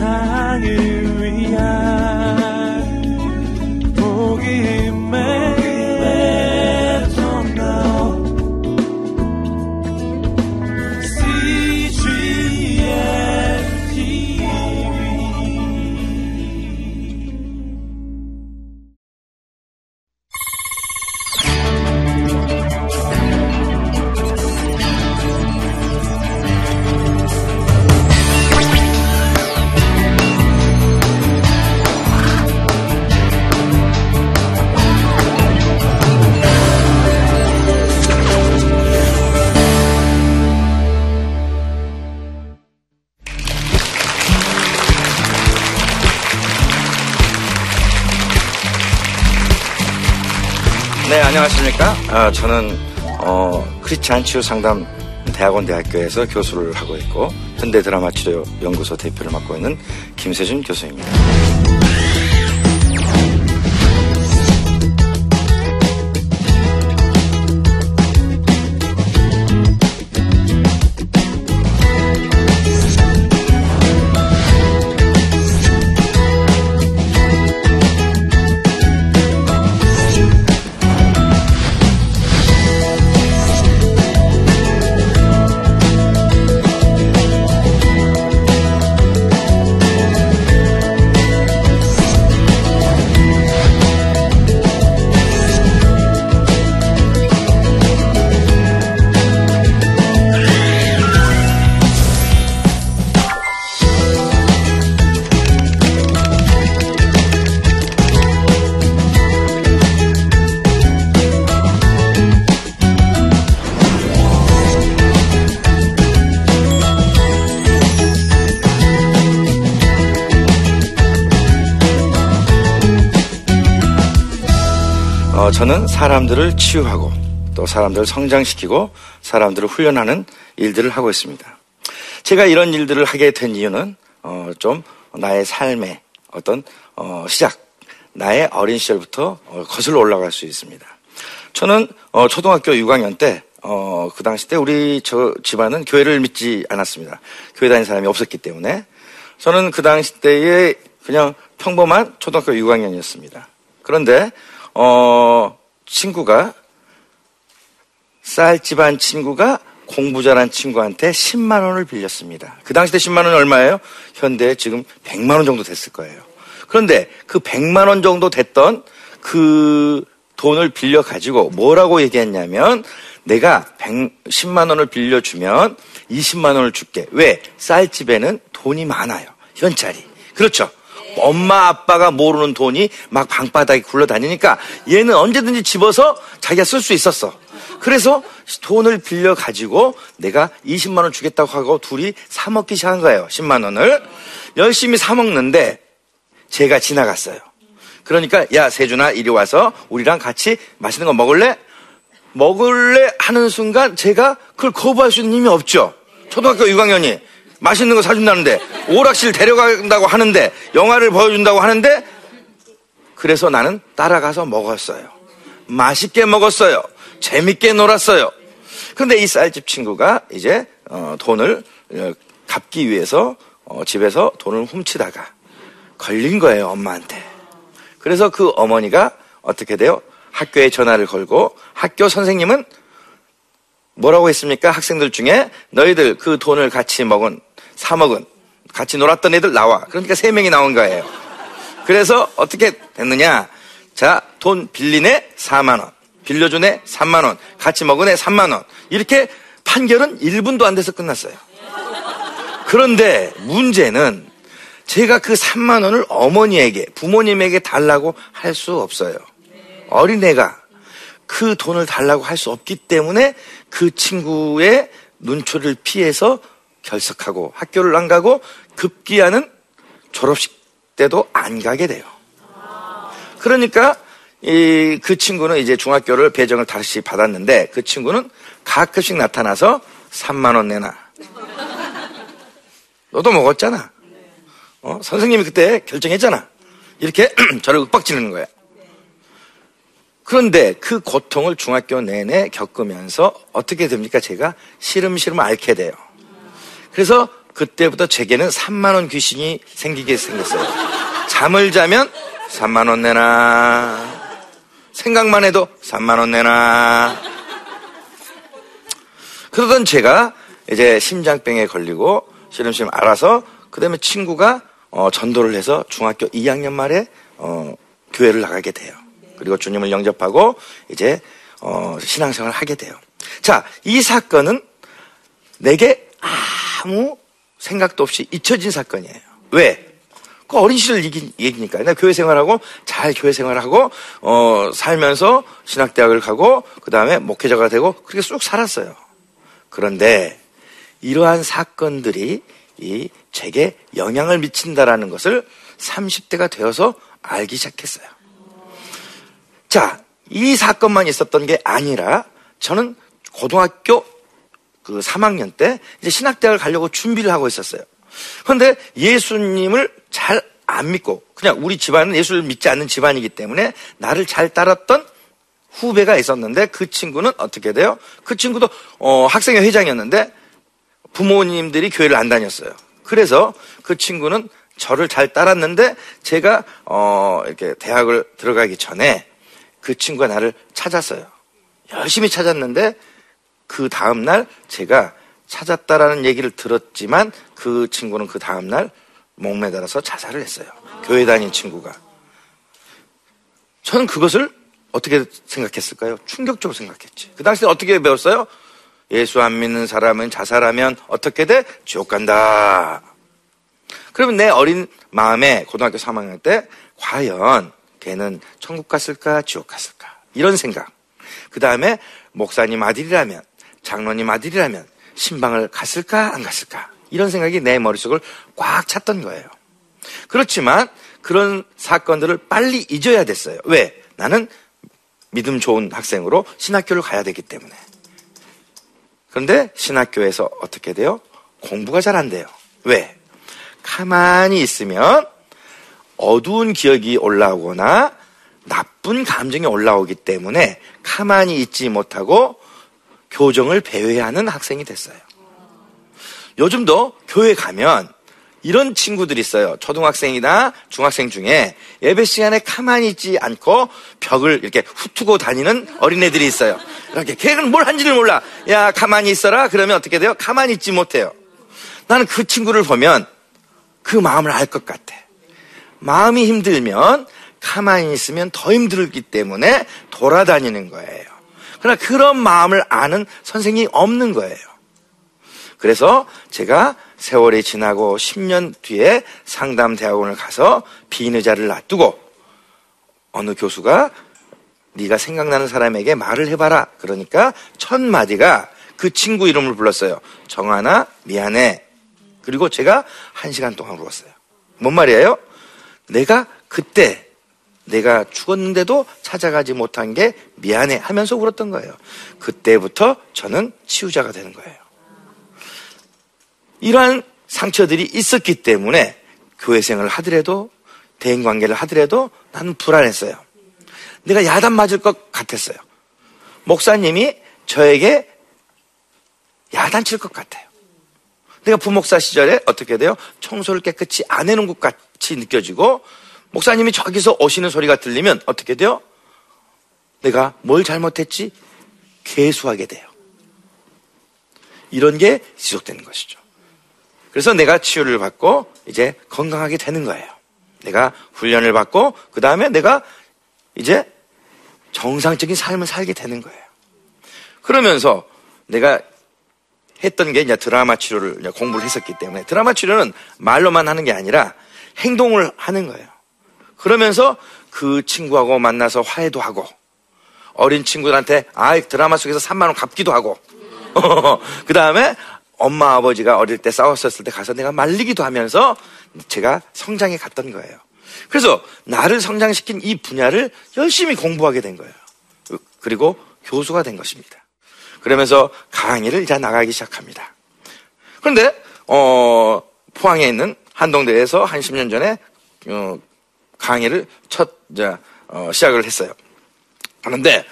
세상을 아, 저는, 어, 크리스찬 치유 상담 대학원 대학교에서 교수를 하고 있고, 현대 드라마 치료 연구소 대표를 맡고 있는 김세준 교수입니다. 어, 저는 사람들을 치유하고 또 사람들을 성장시키고 사람들을 훈련하는 일들을 하고 있습니다. 제가 이런 일들을 하게 된 이유는 어, 좀 나의 삶의 어떤 어, 시작, 나의 어린 시절부터 어, 거슬러 올라갈 수 있습니다. 저는 어, 초등학교 6학년 때, 어, 그 당시 때 우리 저 집안은 교회를 믿지 않았습니다. 교회 다니는 사람이 없었기 때문에 저는 그 당시 때에 그냥 평범한 초등학교 6학년이었습니다. 그런데 어, 친구가 쌀 집안 친구가 공부 잘한 친구한테 10만 원을 빌렸습니다. 그 당시 때 10만 원이 얼마예요? 현대 지금 100만 원 정도 됐을 거예요. 그런데 그 100만 원 정도 됐던 그 돈을 빌려 가지고 뭐라고 얘기했냐면 내가 100, 10만 원을 빌려주면 20만 원을 줄게. 왜? 쌀집에는 돈이 많아요. 현찰이. 그렇죠. 엄마 아빠가 모르는 돈이 막 방바닥에 굴러다니니까 얘는 언제든지 집어서 자기가 쓸 수 있었어. 그래서 돈을 빌려 가지고 내가 20만 원 주겠다고 하고 둘이 사 먹기 시작한 거예요. 10만 원을 열심히 사 먹는데 제가 지나갔어요. 그러니까 야 세준아 이리 와서 우리랑 같이 맛있는 거 먹을래? 먹을래 하는 순간 제가 그걸 거부할 수 있는 힘이 없죠. 초등학교 6학년이 맛있는 거 사준다는데 오락실 데려간다고 하는데 영화를 보여준다고 하는데 그래서 나는 따라가서 먹었어요. 맛있게 먹었어요. 재밌게 놀았어요. 그런데 이 쌀집 친구가 이제 어, 돈을 어, 갚기 위해서 어, 집에서 돈을 훔치다가 걸린 거예요 엄마한테. 그래서 그 어머니가 어떻게 돼요? 학교에 전화를 걸고 학교 선생님은 뭐라고 했습니까? 학생들 중에 너희들 그 돈을 같이 먹은 사 먹은 같이 놀았던 애들 나와. 그러니까 세 명이 나온 거예요. 그래서 어떻게 됐느냐? 자, 돈 빌린 애 4만 원, 빌려준 애 3만 원, 같이 먹은 애 3만 원. 이렇게 판결은 1분도 안 돼서 끝났어요. 그런데 문제는 제가 그 3만 원을 어머니에게, 부모님에게 달라고 할 수 없어요. 어린애가 그 돈을 달라고 할 수 없기 때문에 그 친구의 눈초리를 피해서 결석하고 학교를 안 가고 급기야는 졸업식 때도 안 가게 돼요. 그러니까 이, 그 친구는 이제 중학교를 배정을 다시 받았는데 그 친구는 가끔씩 나타나서 3만 원 내놔. 너도 먹었잖아. 어? 선생님이 그때 결정했잖아. 이렇게 저를 윽박지르는 거야. 그런데 그 고통을 중학교 내내 겪으면서 어떻게 됩니까? 제가 시름시름 앓게 돼요. 그래서 그때부터 제게는 3만 원 귀신이 생기게 생겼어요. 잠을 자면 3만 원 내놔. 생각만 해도 3만 원 내놔. 그러던 제가 이제 심장병에 걸리고 시름시름 알아서 그다음에 친구가 어, 전도를 해서 중학교 2학년 말에 어, 교회를 나가게 돼요. 그리고 주님을 영접하고 이제 어, 신앙생활을 하게 돼요. 자, 이 사건은 내게 아 무 생각도 없이 잊혀진 사건이에요. 왜? 그 어린 시절 얘기, 얘기니까. 내가 교회 생활하고, 잘 교회 생활하고, 어, 살면서 신학대학을 가고, 그 다음에 목회자가 되고, 그렇게 쑥 살았어요. 그런데, 이러한 사건들이 이 제게 영향을 미친다라는 것을 30대가 되어서 알기 시작했어요. 자, 이 사건만 있었던 게 아니라 저는 고등학교 그 3학년 때 이제 신학대학을 가려고 준비를 하고 있었어요. 그런데 예수님을 잘 안 믿고 그냥 우리 집안은 예수를 믿지 않는 집안이기 때문에 나를 잘 따랐던 후배가 있었는데 그 친구는 어떻게 돼요? 그 친구도 어, 학생회 회장이었는데 부모님들이 교회를 안 다녔어요. 그래서 그 친구는 저를 잘 따랐는데 제가 어, 이렇게 대학을 들어가기 전에 그 친구가 나를 찾았어요. 열심히 찾았는데 그 다음날 제가 찾았다라는 얘기를 들었지만 그 친구는 그 다음날 목매달아서 자살을 했어요. 교회 다닌 친구가. 저는 그것을 어떻게 생각했을까요? 충격적으로 생각했지. 그 당시에 어떻게 배웠어요? 예수 안 믿는 사람은 자살하면 어떻게 돼? 지옥 간다. 그러면 내 어린 마음에 고등학교 3학년 때 과연 걔는 천국 갔을까? 지옥 갔을까? 이런 생각. 그 다음에 목사님 아들이라면 장로님 아들이라면 신방을 갔을까 안 갔을까 이런 생각이 내 머릿속을 꽉 찼던 거예요. 그렇지만 그런 사건들을 빨리 잊어야 됐어요. 왜? 나는 믿음 좋은 학생으로 신학교를 가야 되기 때문에. 그런데 신학교에서 어떻게 돼요? 공부가 잘 안 돼요. 왜? 가만히 있으면 어두운 기억이 올라오거나 나쁜 감정이 올라오기 때문에 가만히 있지 못하고 교정을 배회하는 학생이 됐어요. 요즘도 교회 가면 이런 친구들이 있어요. 초등학생이나 중학생 중에 예배 시간에 가만히 있지 않고 벽을 이렇게 훑고 다니는 어린애들이 있어요. 이렇게 걔는 뭘 한지를 몰라. 야, 가만히 있어라. 그러면 어떻게 돼요? 가만히 있지 못해요. 나는 그 친구를 보면 그 마음을 알 것 같아. 마음이 힘들면 가만히 있으면 더 힘들기 때문에 돌아다니는 거예요. 그러나 그런 마음을 아는 선생님이 없는 거예요. 그래서 제가 세월이 지나고 10년 뒤에 상담 대학원을 가서 비인의자를 놔두고 어느 교수가 네가 생각나는 사람에게 말을 해봐라. 그러니까 첫 마디가 그 친구 이름을 불렀어요. 정하나 미안해. 그리고 제가 한 시간 동안 울었어요. 뭔 말이에요? 내가 그때 내가 죽었는데도 찾아가지 못한 게 미안해 하면서 울었던 거예요. 그때부터 저는 치유자가 되는 거예요. 이러한 상처들이 있었기 때문에 교회 생활을 하더라도 대인 관계를 하더라도 나는 불안했어요. 내가 야단 맞을 것 같았어요. 목사님이 저에게 야단 칠 것 같아요. 내가 부목사 시절에 어떻게 돼요? 청소를 깨끗이 안 해놓은 것 같이 느껴지고 목사님이 저기서 오시는 소리가 들리면 어떻게 돼요? 내가 뭘 잘못했지? 개수하게 돼요. 이런 게 지속되는 것이죠. 그래서 내가 치유를 받고 이제 건강하게 되는 거예요. 내가 훈련을 받고 그 다음에 내가 이제 정상적인 삶을 살게 되는 거예요. 그러면서 내가 했던 게 이제 드라마 치료를 이제 공부를 했었기 때문에 드라마 치료는 말로만 하는 게 아니라 행동을 하는 거예요. 그러면서 그 친구하고 만나서 화해도 하고 어린 친구들한테 아 드라마 속에서 3만 원 갚기도 하고 그 다음에 엄마 아버지가 어릴 때 싸웠었을 때 가서 내가 말리기도 하면서 제가 성장해 갔던 거예요. 그래서 나를 성장시킨 이 분야를 열심히 공부하게 된 거예요. 그리고 교수가 된 것입니다. 그러면서 강의를 이제 나가기 시작합니다. 그런데 어, 포항에 있는 한동대에서 한 10년 전에 어, 강의를 첫 이제, 어, 시작을 했어요. 그런데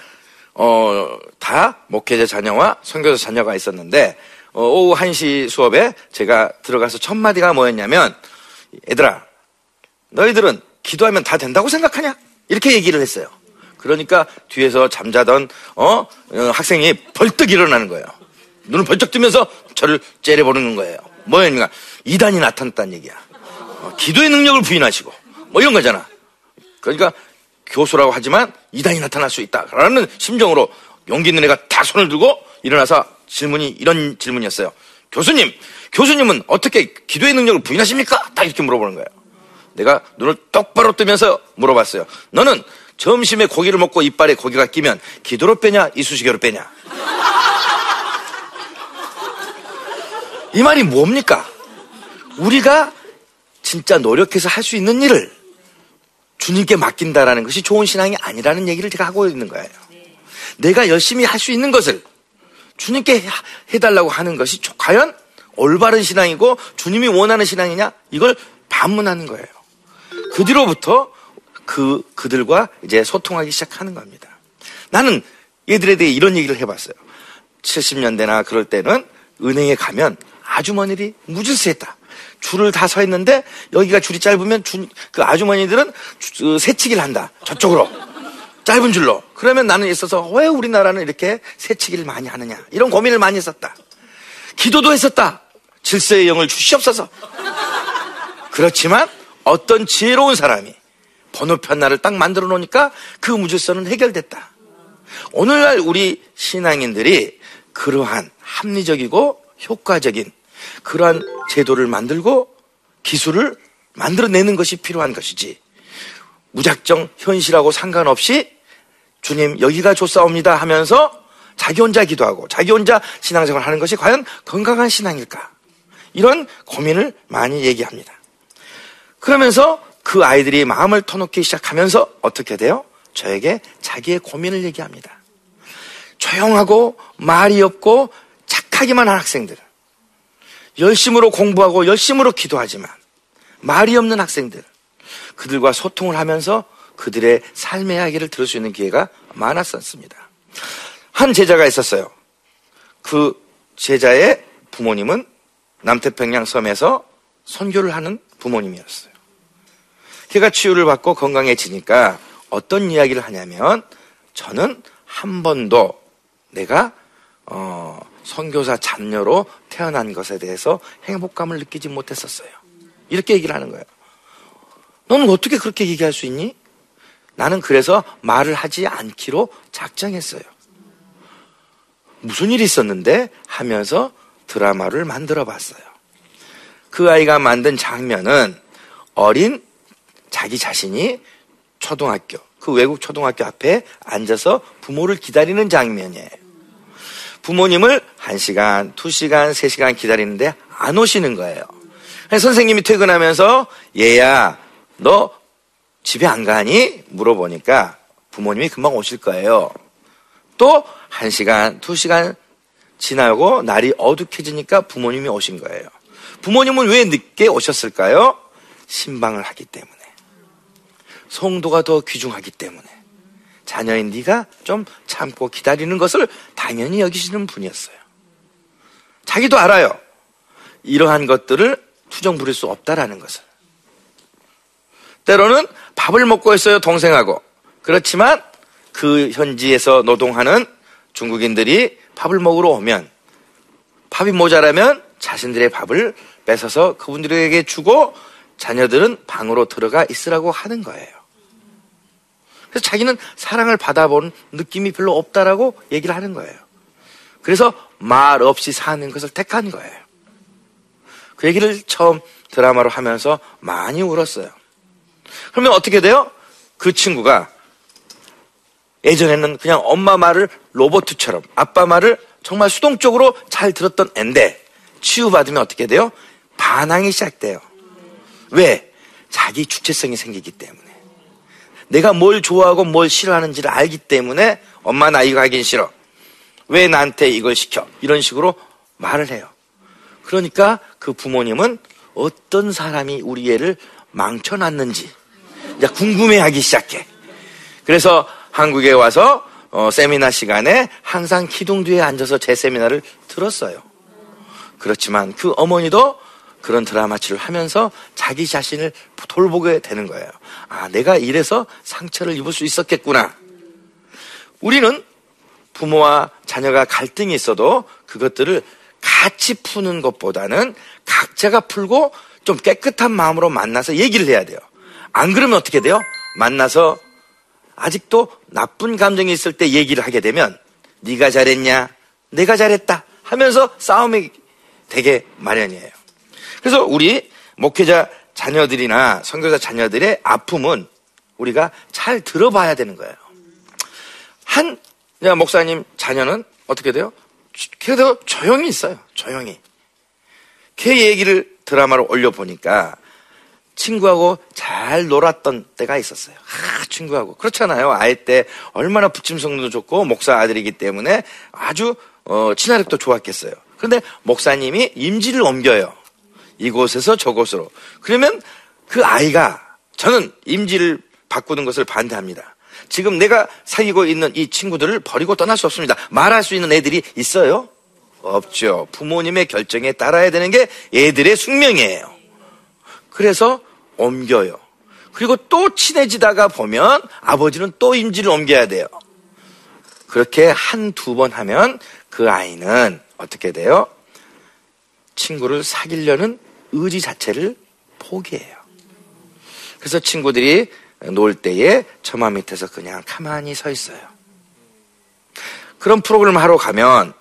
어, 다 목회자 자녀와 선교사 자녀가 있었는데 어, 오후 1시 수업에 제가 들어가서 첫 마디가 뭐였냐면 얘들아 너희들은 기도하면 다 된다고 생각하냐? 이렇게 얘기를 했어요. 그러니까 뒤에서 잠자던 어, 어, 학생이 벌떡 일어나는 거예요. 눈을 벌쩍 뜨면서 저를 째려보는 거예요. 뭐였냐? 이단이 나타났다는 얘기야. 어, 기도의 능력을 부인하시고 뭐 이런 거잖아. 그러니까 교수라고 하지만 이단이 나타날 수 있다라는 심정으로 용기 있는 애가 다 손을 들고 일어나서 질문이 이런 질문이었어요. 교수님, 교수님은 어떻게 기도의 능력을 부인하십니까? 딱 이렇게 물어보는 거예요. 내가 눈을 똑바로 뜨면서 물어봤어요. 너는 점심에 고기를 먹고 이빨에 고기가 끼면 기도로 빼냐, 이쑤시개로 빼냐? 이 말이 뭡니까? 우리가 진짜 노력해서 할 수 있는 일을 주님께 맡긴다라는 것이 좋은 신앙이 아니라는 얘기를 제가 하고 있는 거예요. 내가 열심히 할 수 있는 것을 주님께 해달라고 하는 것이 과연 올바른 신앙이고 주님이 원하는 신앙이냐? 이걸 반문하는 거예요. 그 뒤로부터 그, 그들과 이제 소통하기 시작하는 겁니다. 나는 얘들에 대해 이런 얘기를 해봤어요. 70년대나 그럴 때는 은행에 가면 아주머니들이 무질서했다. 줄을 다 서 있는데 여기가 줄이 짧으면 주, 그 아주머니들은 주, 그 새치기를 한다. 저쪽으로. 짧은 줄로. 그러면 나는 있어서 왜 우리나라는 이렇게 새치기를 많이 하느냐. 이런 고민을 많이 했었다. 기도도 했었다. 질서의 영을 주시옵소서. 그렇지만 어떤 지혜로운 사람이 번호표 하나를 딱 만들어 놓으니까 그 무질서는 해결됐다. 오늘날 우리 신앙인들이 그러한 합리적이고 효과적인 그러한 제도를 만들고 기술을 만들어내는 것이 필요한 것이지. 무작정 현실하고 상관없이 주님 여기가 좋사옵니다 하면서 자기 혼자 기도하고 자기 혼자 신앙생활 하는 것이 과연 건강한 신앙일까? 이런 고민을 많이 얘기합니다. 그러면서 그 아이들이 마음을 터놓기 시작하면서 어떻게 돼요? 저에게 자기의 고민을 얘기합니다. 조용하고 말이 없고 착하기만 한 학생들. 열심으로 공부하고 열심으로 기도하지만 말이 없는 학생들. 그들과 소통을 하면서 그들의 삶의 이야기를 들을 수 있는 기회가 많았었습니다. 한 제자가 있었어요. 그 제자의 부모님은 남태평양 섬에서 선교를 하는 부모님이었어요. 걔가 치유를 받고 건강해지니까 어떤 이야기를 하냐면 저는 한 번도 내가 어, 선교사 자녀로 태어난 것에 대해서 행복감을 느끼지 못했었어요. 이렇게 얘기를 하는 거예요. 너는 어떻게 그렇게 얘기할 수 있니? 나는 그래서 말을 하지 않기로 작정했어요. 무슨 일이 있었는데 하면서 드라마를 만들어 봤어요. 그 아이가 만든 장면은 어린 자기 자신이 초등학교, 그 외국 초등학교 앞에 앉아서 부모를 기다리는 장면이에요. 부모님을 1시간, 2시간, 3시간 기다리는데 안 오시는 거예요. 선생님이 퇴근하면서 얘야, 너 집에 안 가니? 물어보니까 부모님이 금방 오실 거예요. 또 1시간, 2시간 지나고 날이 어둑해지니까 부모님이 오신 거예요. 부모님은 왜 늦게 오셨을까요? 신방을 하기 때문에. 성도가 더 귀중하기 때문에. 자녀인 네가 좀 참고 기다리는 것을 당연히 여기시는 분이었어요. 자기도 알아요. 이러한 것들을 투정 부릴 수 없다라는 것을. 때로는 밥을 먹고 있어요, 동생하고. 그렇지만 그 현지에서 노동하는 중국인들이 밥을 먹으러 오면 밥이 모자라면 자신들의 밥을 뺏어서 그분들에게 주고 자녀들은 방으로 들어가 있으라고 하는 거예요. 그래서 자기는 사랑을 받아본 느낌이 별로 없다라고 얘기를 하는 거예요. 그래서 말 없이 사는 것을 택한 거예요. 그 얘기를 처음 드라마로 하면서 많이 울었어요. 그러면 어떻게 돼요? 그 친구가 예전에는 그냥 엄마 말을 로버트처럼 아빠 말을 정말 수동적으로 잘 들었던 앤데 치유받으면 어떻게 돼요? 반항이 시작돼요. 왜? 자기 주체성이 생기기 때문에. 내가 뭘 좋아하고 뭘 싫어하는지를 알기 때문에 엄마 나 이거 하긴 싫어. 왜 나한테 이걸 시켜? 이런 식으로 말을 해요. 그러니까 그 부모님은 어떤 사람이 우리 애를 망쳐놨는지 이제 궁금해하기 시작해. 그래서 한국에 와서 어, 세미나 시간에 항상 기둥 뒤에 앉아서 제 세미나를 들었어요. 그렇지만 그 어머니도 그런 드라마치를 하면서 자기 자신을 돌보게 되는 거예요. 아, 내가 이래서 상처를 입을 수 있었겠구나. 우리는 부모와 자녀가 갈등이 있어도 그것들을 같이 푸는 것보다는 각자가 풀고 좀 깨끗한 마음으로 만나서 얘기를 해야 돼요. 안 그러면 어떻게 돼요? 만나서 아직도 나쁜 감정이 있을 때 얘기를 하게 되면 네가 잘했냐? 내가 잘했다 하면서 싸움이 되게 마련이에요. 그래서 우리 목회자 자녀들이나 선교사 자녀들의 아픔은 우리가 잘 들어봐야 되는 거예요. 한 목사님 자녀는 어떻게 돼요? 그래도 조용히 있어요. 조용히. 걔 얘기를 드라마로 올려보니까 친구하고 잘 놀았던 때가 있었어요. 아, 친구하고. 그렇잖아요. 아이 때 얼마나 부침성도 좋고 목사 아들이기 때문에 아주 어, 친화력도 좋았겠어요. 그런데 목사님이 임지를 옮겨요. 이곳에서 저곳으로. 그러면 그 아이가 저는 임지를 바꾸는 것을 반대합니다. 지금 내가 사귀고 있는 이 친구들을 버리고 떠날 수 없습니다. 말할 수 있는 애들이 있어요? 없죠. 부모님의 결정에 따라야 되는 게 애들의 숙명이에요. 그래서 옮겨요. 그리고 또 친해지다가 보면 아버지는 또 임지를 옮겨야 돼요. 그렇게 한 두 번 하면 그 아이는 어떻게 돼요? 친구를 사귀려는 의지 자체를 포기해요. 그래서 친구들이 놀 때에 처마 밑에서 그냥 가만히 서 있어요. 그런 프로그램 하러 가면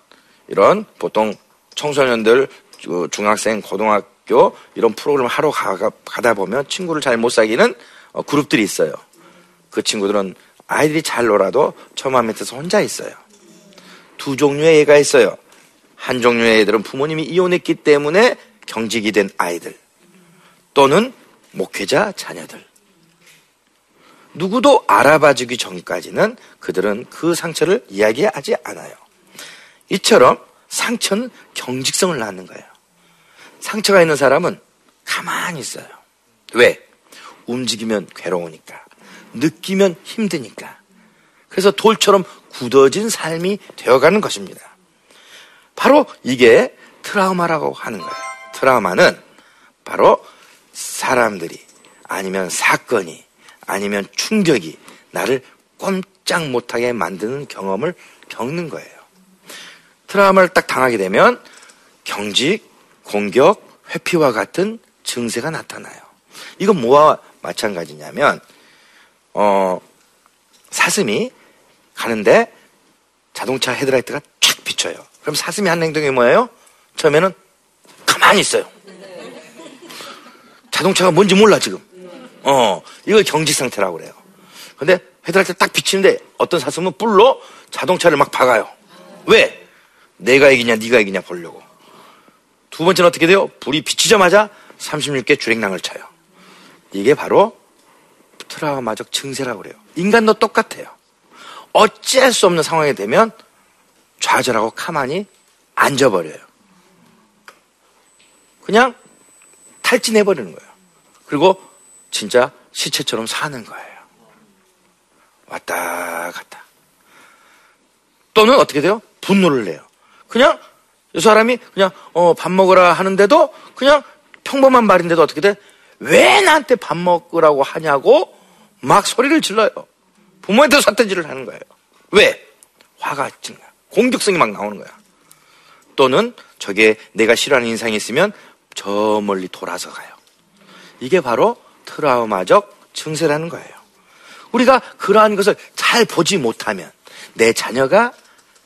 이런 보통 청소년들, 중학생, 고등학교 이런 프로그램 하러 가, 다 보면 친구를 잘 못 사귀는 어, 그룹들이 있어요. 그 친구들은 아이들이 잘 놀아도 처마 밑에서 혼자 있어요. 두 종류의 애가 있어요. 한 종류의 애들은 부모님이 이혼했기 때문에 경직이 된 아이들 또는 목회자 자녀들. 누구도 알아봐주기 전까지는 그들은 그 상처를 이야기하지 않아요. 이처럼 상처는 경직성을 낳는 거예요. 상처가 있는 사람은 가만히 있어요. 왜? 움직이면 괴로우니까. 느끼면 힘드니까. 그래서 돌처럼 굳어진 삶이 되어가는 것입니다. 바로 이게 트라우마라고 하는 거예요. 트라우마는 바로 사람들이 아니면 사건이 아니면 충격이 나를 꼼짝 못하게 만드는 경험을 겪는 거예요. 트라우마를 딱 당하게 되면 경직, 공격, 회피와 같은 증세가 나타나요. 이건 뭐와 마찬가지냐면 어, 사슴이 가는데 자동차 헤드라이트가 쫙 비쳐요. 그럼 사슴이 하는 행동이 뭐예요? 처음에는 가만히 있어요. 자동차가 뭔지 몰라 지금. 어, 이걸 경직 상태라고 그래요. 근데 헤드라이트 딱 비치는데 어떤 사슴은 뿔로 자동차를 막 박아요. 왜? 내가 이기냐, 네가 이기냐 보려고. 두 번째는 어떻게 돼요? 불이 비치자마자 36개 주행랑을 쳐요. 이게 바로 트라우마적 증세라고 그래요. 인간도 똑같아요. 어찌할 수 없는 상황이 되면 좌절하고 가만히 앉아버려요. 그냥 탈진해버리는 거예요. 그리고 진짜 시체처럼 사는 거예요. 왔다 갔다. 또는 어떻게 돼요? 분노를 내요. 그냥 이 사람이 그냥 어, 밥 먹으라 하는데도 그냥 평범한 말인데도 어떻게 돼? 왜 나한테 밥 먹으라고 하냐고 막 소리를 질러요. 부모한테 사태질을 하는 거예요. 왜? 화가 증가. 공격성이 막 나오는 거야. 또는 저게 내가 싫어하는 인상이 있으면 저 멀리 돌아서 가요. 이게 바로 트라우마적 증세라는 거예요. 우리가 그러한 것을 잘 보지 못하면 내 자녀가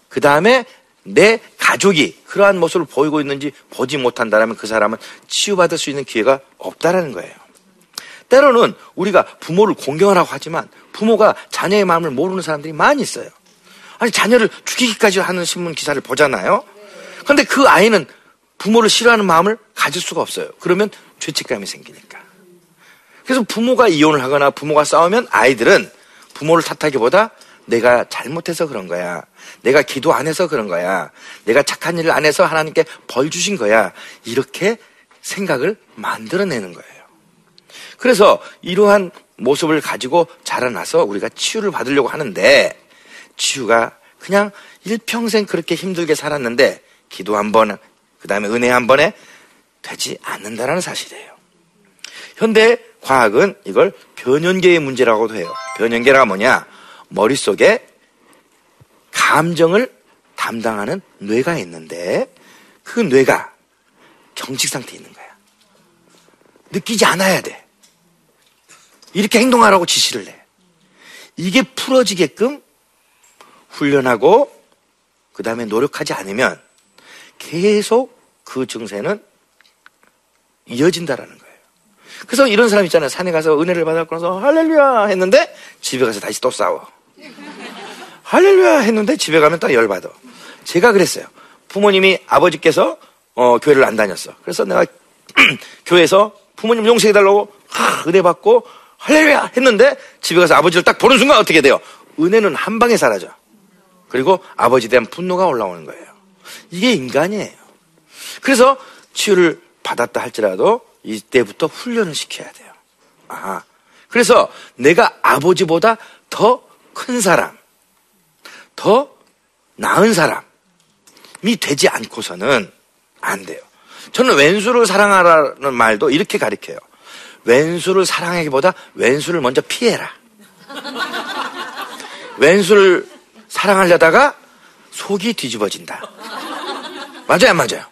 그 다음에 내 가족이 그러한 모습을 보이고 있는지 보지 못한다면 그 사람은 치유받을 수 있는 기회가 없다라는 거예요. 때로는 우리가 부모를 공경하라고 하지만 부모가 자녀의 마음을 모르는 사람들이 많이 있어요. 아니 자녀를 죽이기까지 하는 신문 기사를 보잖아요. 그런데 그 아이는 부모를 싫어하는 마음을 가질 수가 없어요. 그러면 죄책감이 생기니까. 그래서 부모가 이혼을 하거나 부모가 싸우면 아이들은 부모를 탓하기보다 내가 잘못해서 그런 거야. 내가 기도 안 해서 그런 거야. 내가 착한 일을 안 해서 하나님께 벌 주신 거야. 이렇게 생각을 만들어내는 거예요. 그래서 이러한 모습을 가지고 자라나서 우리가 치유를 받으려고 하는데 치유가 그냥 일평생 그렇게 힘들게 살았는데 기도 한 번 그 다음에 은혜 한 번에 되지 않는다라는 사실이에요. 현대 과학은 이걸 변연계의 문제라고도 해요. 변연계가 뭐냐? 머릿속에 감정을 담당하는 뇌가 있는데 그 뇌가 경직 상태에 있는 거야. 느끼지 않아야 돼. 이렇게 행동하라고 지시를 해. 이게 풀어지게끔 훈련하고 그 다음에 노력하지 않으면 계속 그 증세는 이어진다라는 거예요. 그래서 이런 사람 있잖아요. 산에 가서 은혜를 받았고 나서 할렐루야 했는데 집에 가서 다시 또 싸워. 할렐루야 했는데 집에 가면 또 열받아. 제가 그랬어요. 부모님이 아버지께서 어, 교회를 안 다녔어. 그래서 내가 교회에서 부모님 용서해달라고 하, 은혜 받고 할렐루야 했는데 집에 가서 아버지를 딱 보는 순간 어떻게 돼요? 은혜는 한 방에 사라져. 그리고 아버지에 대한 분노가 올라오는 거예요. 이게 인간이에요. 그래서 치유를 받았다 할지라도 이때부터 훈련을 시켜야 돼요. 아, 그래서 내가 아버지보다 더 큰 사람, 더 나은 사람이 되지 않고서는 안 돼요. 저는 왼수를 사랑하라는 말도 이렇게 가르쳐요. 왼수를 사랑하기보다 왼수를 먼저 피해라. 왼수를 사랑하려다가 속이 뒤집어진다. 맞아요, 안 맞아요?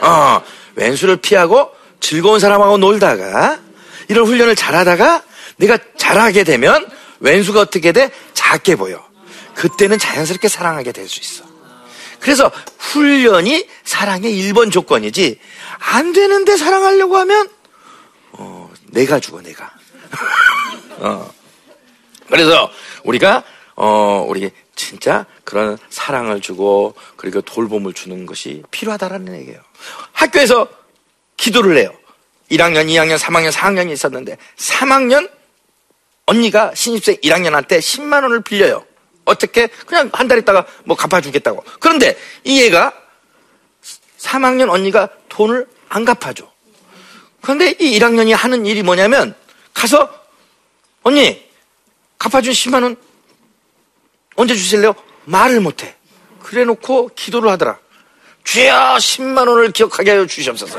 어, 왼수를 피하고 즐거운 사람하고 놀다가 이런 훈련을 잘하다가 내가 잘하게 되면 왼수가 어떻게 돼? 작게 보여. 그때는 자연스럽게 사랑하게 될 수 있어. 그래서 훈련이 사랑의 1번 조건이지 안 되는데 사랑하려고 하면 어, 내가 죽어 내가. 어. 그래서 우리가 어, 우리 진짜 그런 사랑을 주고 그리고 돌봄을 주는 것이 필요하다라는 얘기예요. 학교에서 기도를 해요. 1학년, 2학년, 3학년, 4학년이 있었는데 3학년 언니가 신입생 1학년한테 10만 원을 빌려요. 어떻게? 그냥 한 달 있다가 뭐 갚아주겠다고. 그런데 이 얘가 3학년 언니가 돈을 안 갚아줘. 그런데 이 1학년이 하는 일이 뭐냐면 가서 언니 갚아준 10만 원 언제 주실래요? 말을 못해. 그래 놓고 기도를 하더라. 주여 10만 원을 기억하게 하여 주시옵소서.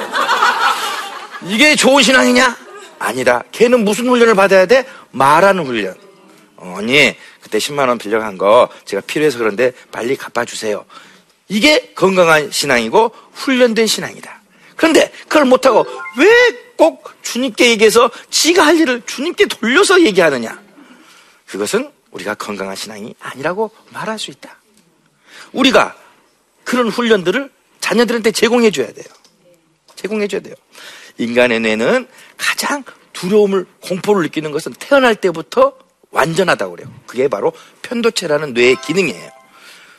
이게 좋은 신앙이냐? 아니다. 걔는 무슨 훈련을 받아야 돼? 말하는 훈련. 어, 언니, 그때 10만 원 빌려간 거 제가 필요해서 그런데 빨리 갚아주세요. 이게 건강한 신앙이고 훈련된 신앙이다. 그런데 그걸 못하고 왜 꼭 주님께 얘기해서 지가 할 일을 주님께 돌려서 얘기하느냐? 그것은 우리가 건강한 신앙이 아니라고 말할 수 있다. 우리가 그런 훈련들을 자녀들한테 제공해 줘야 돼요. 제공해 줘야 돼요. 인간의 뇌는 가장 두려움을 공포를 느끼는 것은 태어날 때부터 완전하다고 그래요. 그게 바로 편도체라는 뇌의 기능이에요.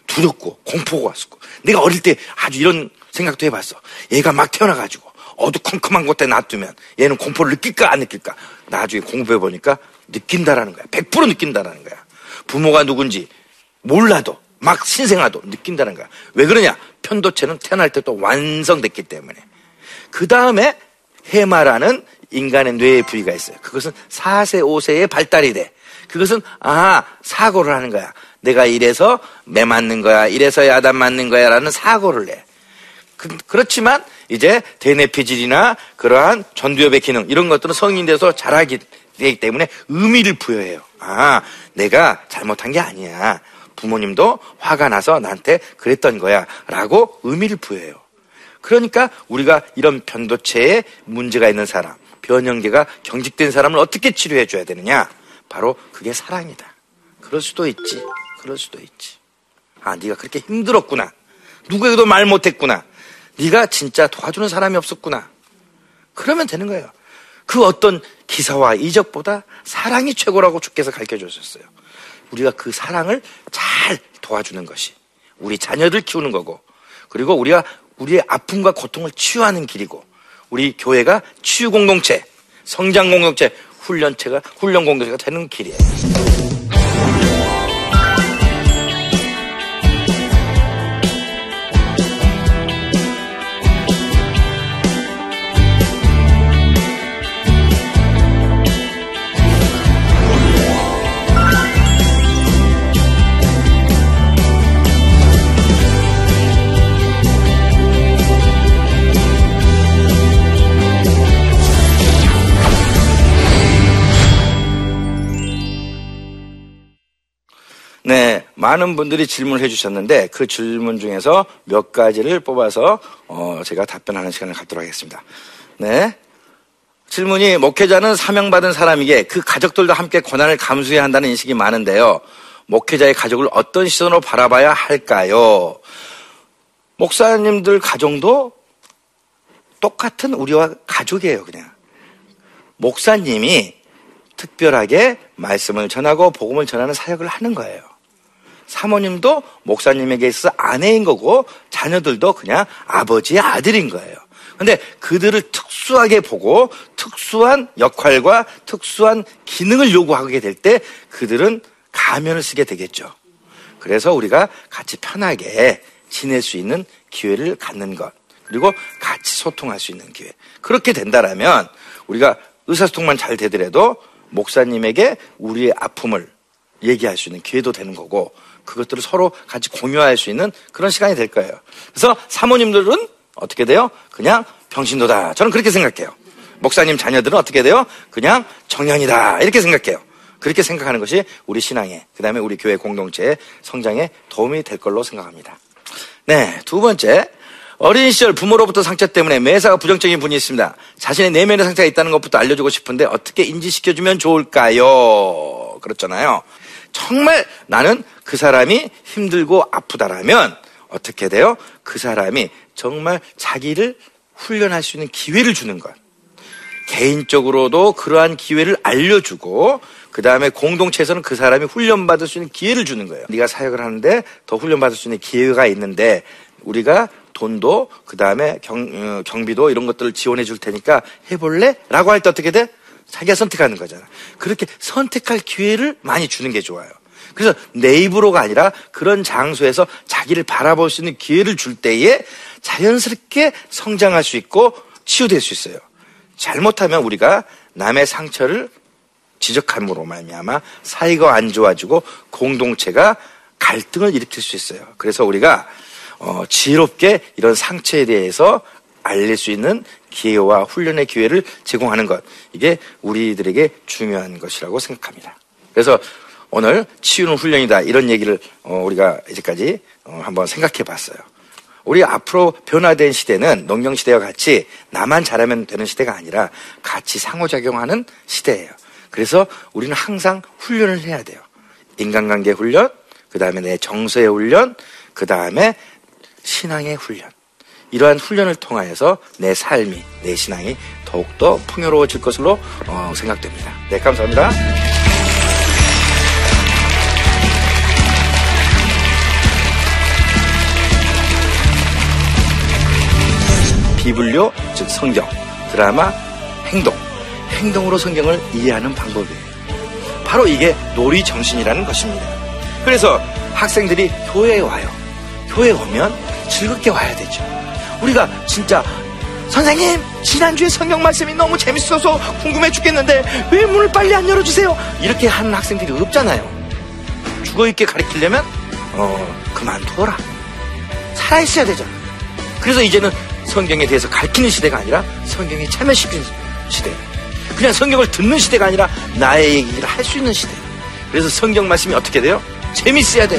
두렵고 공포가 왔고 내가 어릴 때 아주 이런 생각도 해봤어. 얘가 막 태어나가지고 어두컴컴한 곳에 놔두면 얘는 공포를 느낄까 안 느낄까? 나중에 공부해 보니까 느낀다라는 거야. 100% 느낀다라는 거야. 부모가 누군지 몰라도 막 신생아도 느낀다는 거야. 왜 그러냐? 편도체는 태어날 때또 완성됐기 때문에. 그 다음에 해마라는 인간의 뇌의 부위가 있어요. 그것은 4세, 5세에 발달이 돼. 그것은, 아, 사고를 하는 거야. 내가 이래서 매 맞는 거야. 이래서 야단 맞는 거야. 라는 사고를 내. 그, 렇지만 이제 대뇌피질이나 그러한 전두엽의 기능, 이런 것들은 성인 돼서 자라기 되기 때문에 의미를 부여해요. 아, 내가 잘못한 게 아니야. 부모님도 화가 나서 나한테 그랬던 거야. 라고 의미를 부여해요. 그러니까 우리가 이런 변도체에 문제가 있는 사람, 변형계가 경직된 사람을 어떻게 치료해 줘야 되느냐? 바로 그게 사랑이다. 그럴 수도 있지. 그럴 수도 있지. 아, 네가 그렇게 힘들었구나. 누구에게도 말 못했구나. 네가 진짜 도와주는 사람이 없었구나. 그러면 되는 거예요. 그 어떤 기사와 이적보다 사랑이 최고라고 주께서 가르쳐 주셨어요. 우리가 그 사랑을 잘 도와주는 것이 우리 자녀들 키우는 거고 그리고 우리가 우리의 아픔과 고통을 치유하는 길이고 우리 교회가 치유 공동체, 성장 공동체, 훈련체가 훈련 공동체가 되는 길이에요. 많은 분들이 질문을 해주셨는데 그 질문 중에서 몇 가지를 뽑아서 어, 제가 답변하는 시간을 갖도록 하겠습니다. 네. 질문이 목회자는 사명받은 사람에게 그 가족들도 함께 고난을 감수해야 한다는 인식이 많은데요. 목회자의 가족을 어떤 시선으로 바라봐야 할까요? 목사님들 가정도 똑같은 우리와 가족이에요, 그냥. 목사님이 특별하게 말씀을 전하고 복음을 전하는 사역을 하는 거예요. 사모님도 목사님에게 있어 아내인 거고 자녀들도 그냥 아버지의 아들인 거예요. 근데 그들을 특수하게 보고 특수한 역할과 특수한 기능을 요구하게 될 때 그들은 가면을 쓰게 되겠죠. 그래서 우리가 같이 편하게 지낼 수 있는 기회를 갖는 것. 그리고 같이 소통할 수 있는 기회. 그렇게 된다라면 우리가 의사소통만 잘 되더라도 목사님에게 우리의 아픔을 얘기할 수 있는 기회도 되는 거고 그것들을 서로 같이 공유할 수 있는 그런 시간이 될 거예요. 그래서 사모님들은 어떻게 돼요? 그냥 병신도다. 저는 그렇게 생각해요. 목사님 자녀들은 어떻게 돼요? 그냥 청년이다. 이렇게 생각해요. 그렇게 생각하는 것이 우리 신앙에, 그 다음에 우리 교회 공동체의 성장에 도움이 될 걸로 생각합니다. 네, 두 번째. 어린 시절 부모로부터 상처 때문에 매사가 부정적인 분이 있습니다. 자신의 내면의 상처가 있다는 것부터 알려주고 싶은데 어떻게 인지시켜주면 좋을까요? 그렇잖아요. 정말 나는 그 사람이 힘들고 아프다라면 어떻게 돼요? 그 사람이 정말 자기를 훈련할 수 있는 기회를 주는 것. 개인적으로도 그러한 기회를 알려주고 그 다음에 공동체에서는 그 사람이 훈련받을 수 있는 기회를 주는 거예요. 네가 사역을 하는데 더 훈련받을 수 있는 기회가 있는데 우리가 돈도 그 다음에 경, 어, 경비도 이런 것들을 지원해 줄 테니까 해볼래? 라고 할 때 어떻게 돼? 자기가 선택하는 거잖아. 그렇게 선택할 기회를 많이 주는 게 좋아요. 그래서 내 입으로가 아니라 그런 장소에서 자기를 바라볼 수 있는 기회를 줄 때에 자연스럽게 성장할 수 있고 치유될 수 있어요. 잘못하면 우리가 남의 상처를 지적함으로 말미암아 사이가 안 좋아지고 공동체가 갈등을 일으킬 수 있어요. 그래서 우리가 어, 지혜롭게 이런 상처에 대해서 알릴 수 있는 기회와 훈련의 기회를 제공하는 것 이게 우리들에게 중요한 것이라고 생각합니다. 그래서 오늘 치유는 훈련이다 이런 얘기를 어, 우리가 이제까지 어, 한번 생각해 봤어요. 우리 앞으로 변화된 시대는 농경 시대와 같이 나만 잘하면 되는 시대가 아니라 같이 상호작용하는 시대예요. 그래서 우리는 항상 훈련을 해야 돼요. 인간관계 훈련, 그 다음에 내 정서의 훈련, 그 다음에 신앙의 훈련. 이러한 훈련을 통하여서 내 삶이, 내 신앙이 더욱더 풍요로워질 것으로 어, 생각됩니다. 네, 감사합니다. 비블료, 즉 성경, 드라마, 행동, 행동으로 성경을 이해하는 방법이에요. 바로 이게 놀이 정신이라는 것입니다. 그래서 학생들이 교회에 와요. 교회에 오면 즐겁게 와야 되죠. 우리가 진짜 선생님 지난주에 성경 말씀이 너무 재밌어서 궁금해 죽겠는데 왜 문을 빨리 안 열어주세요? 이렇게 하는 학생들이 없잖아요. 죽어있게 가르치려면 어 그만둬라. 살아있어야 되잖아. 그래서 이제는 성경에 대해서 가르치는 시대가 아니라 성경에 참여시키는 시대. 그냥 성경을 듣는 시대가 아니라 나의 얘기를 할 수 있는 시대. 그래서 성경 말씀이 어떻게 돼요? 재밌어야 돼.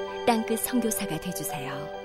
땅끝 성교사가 되주세요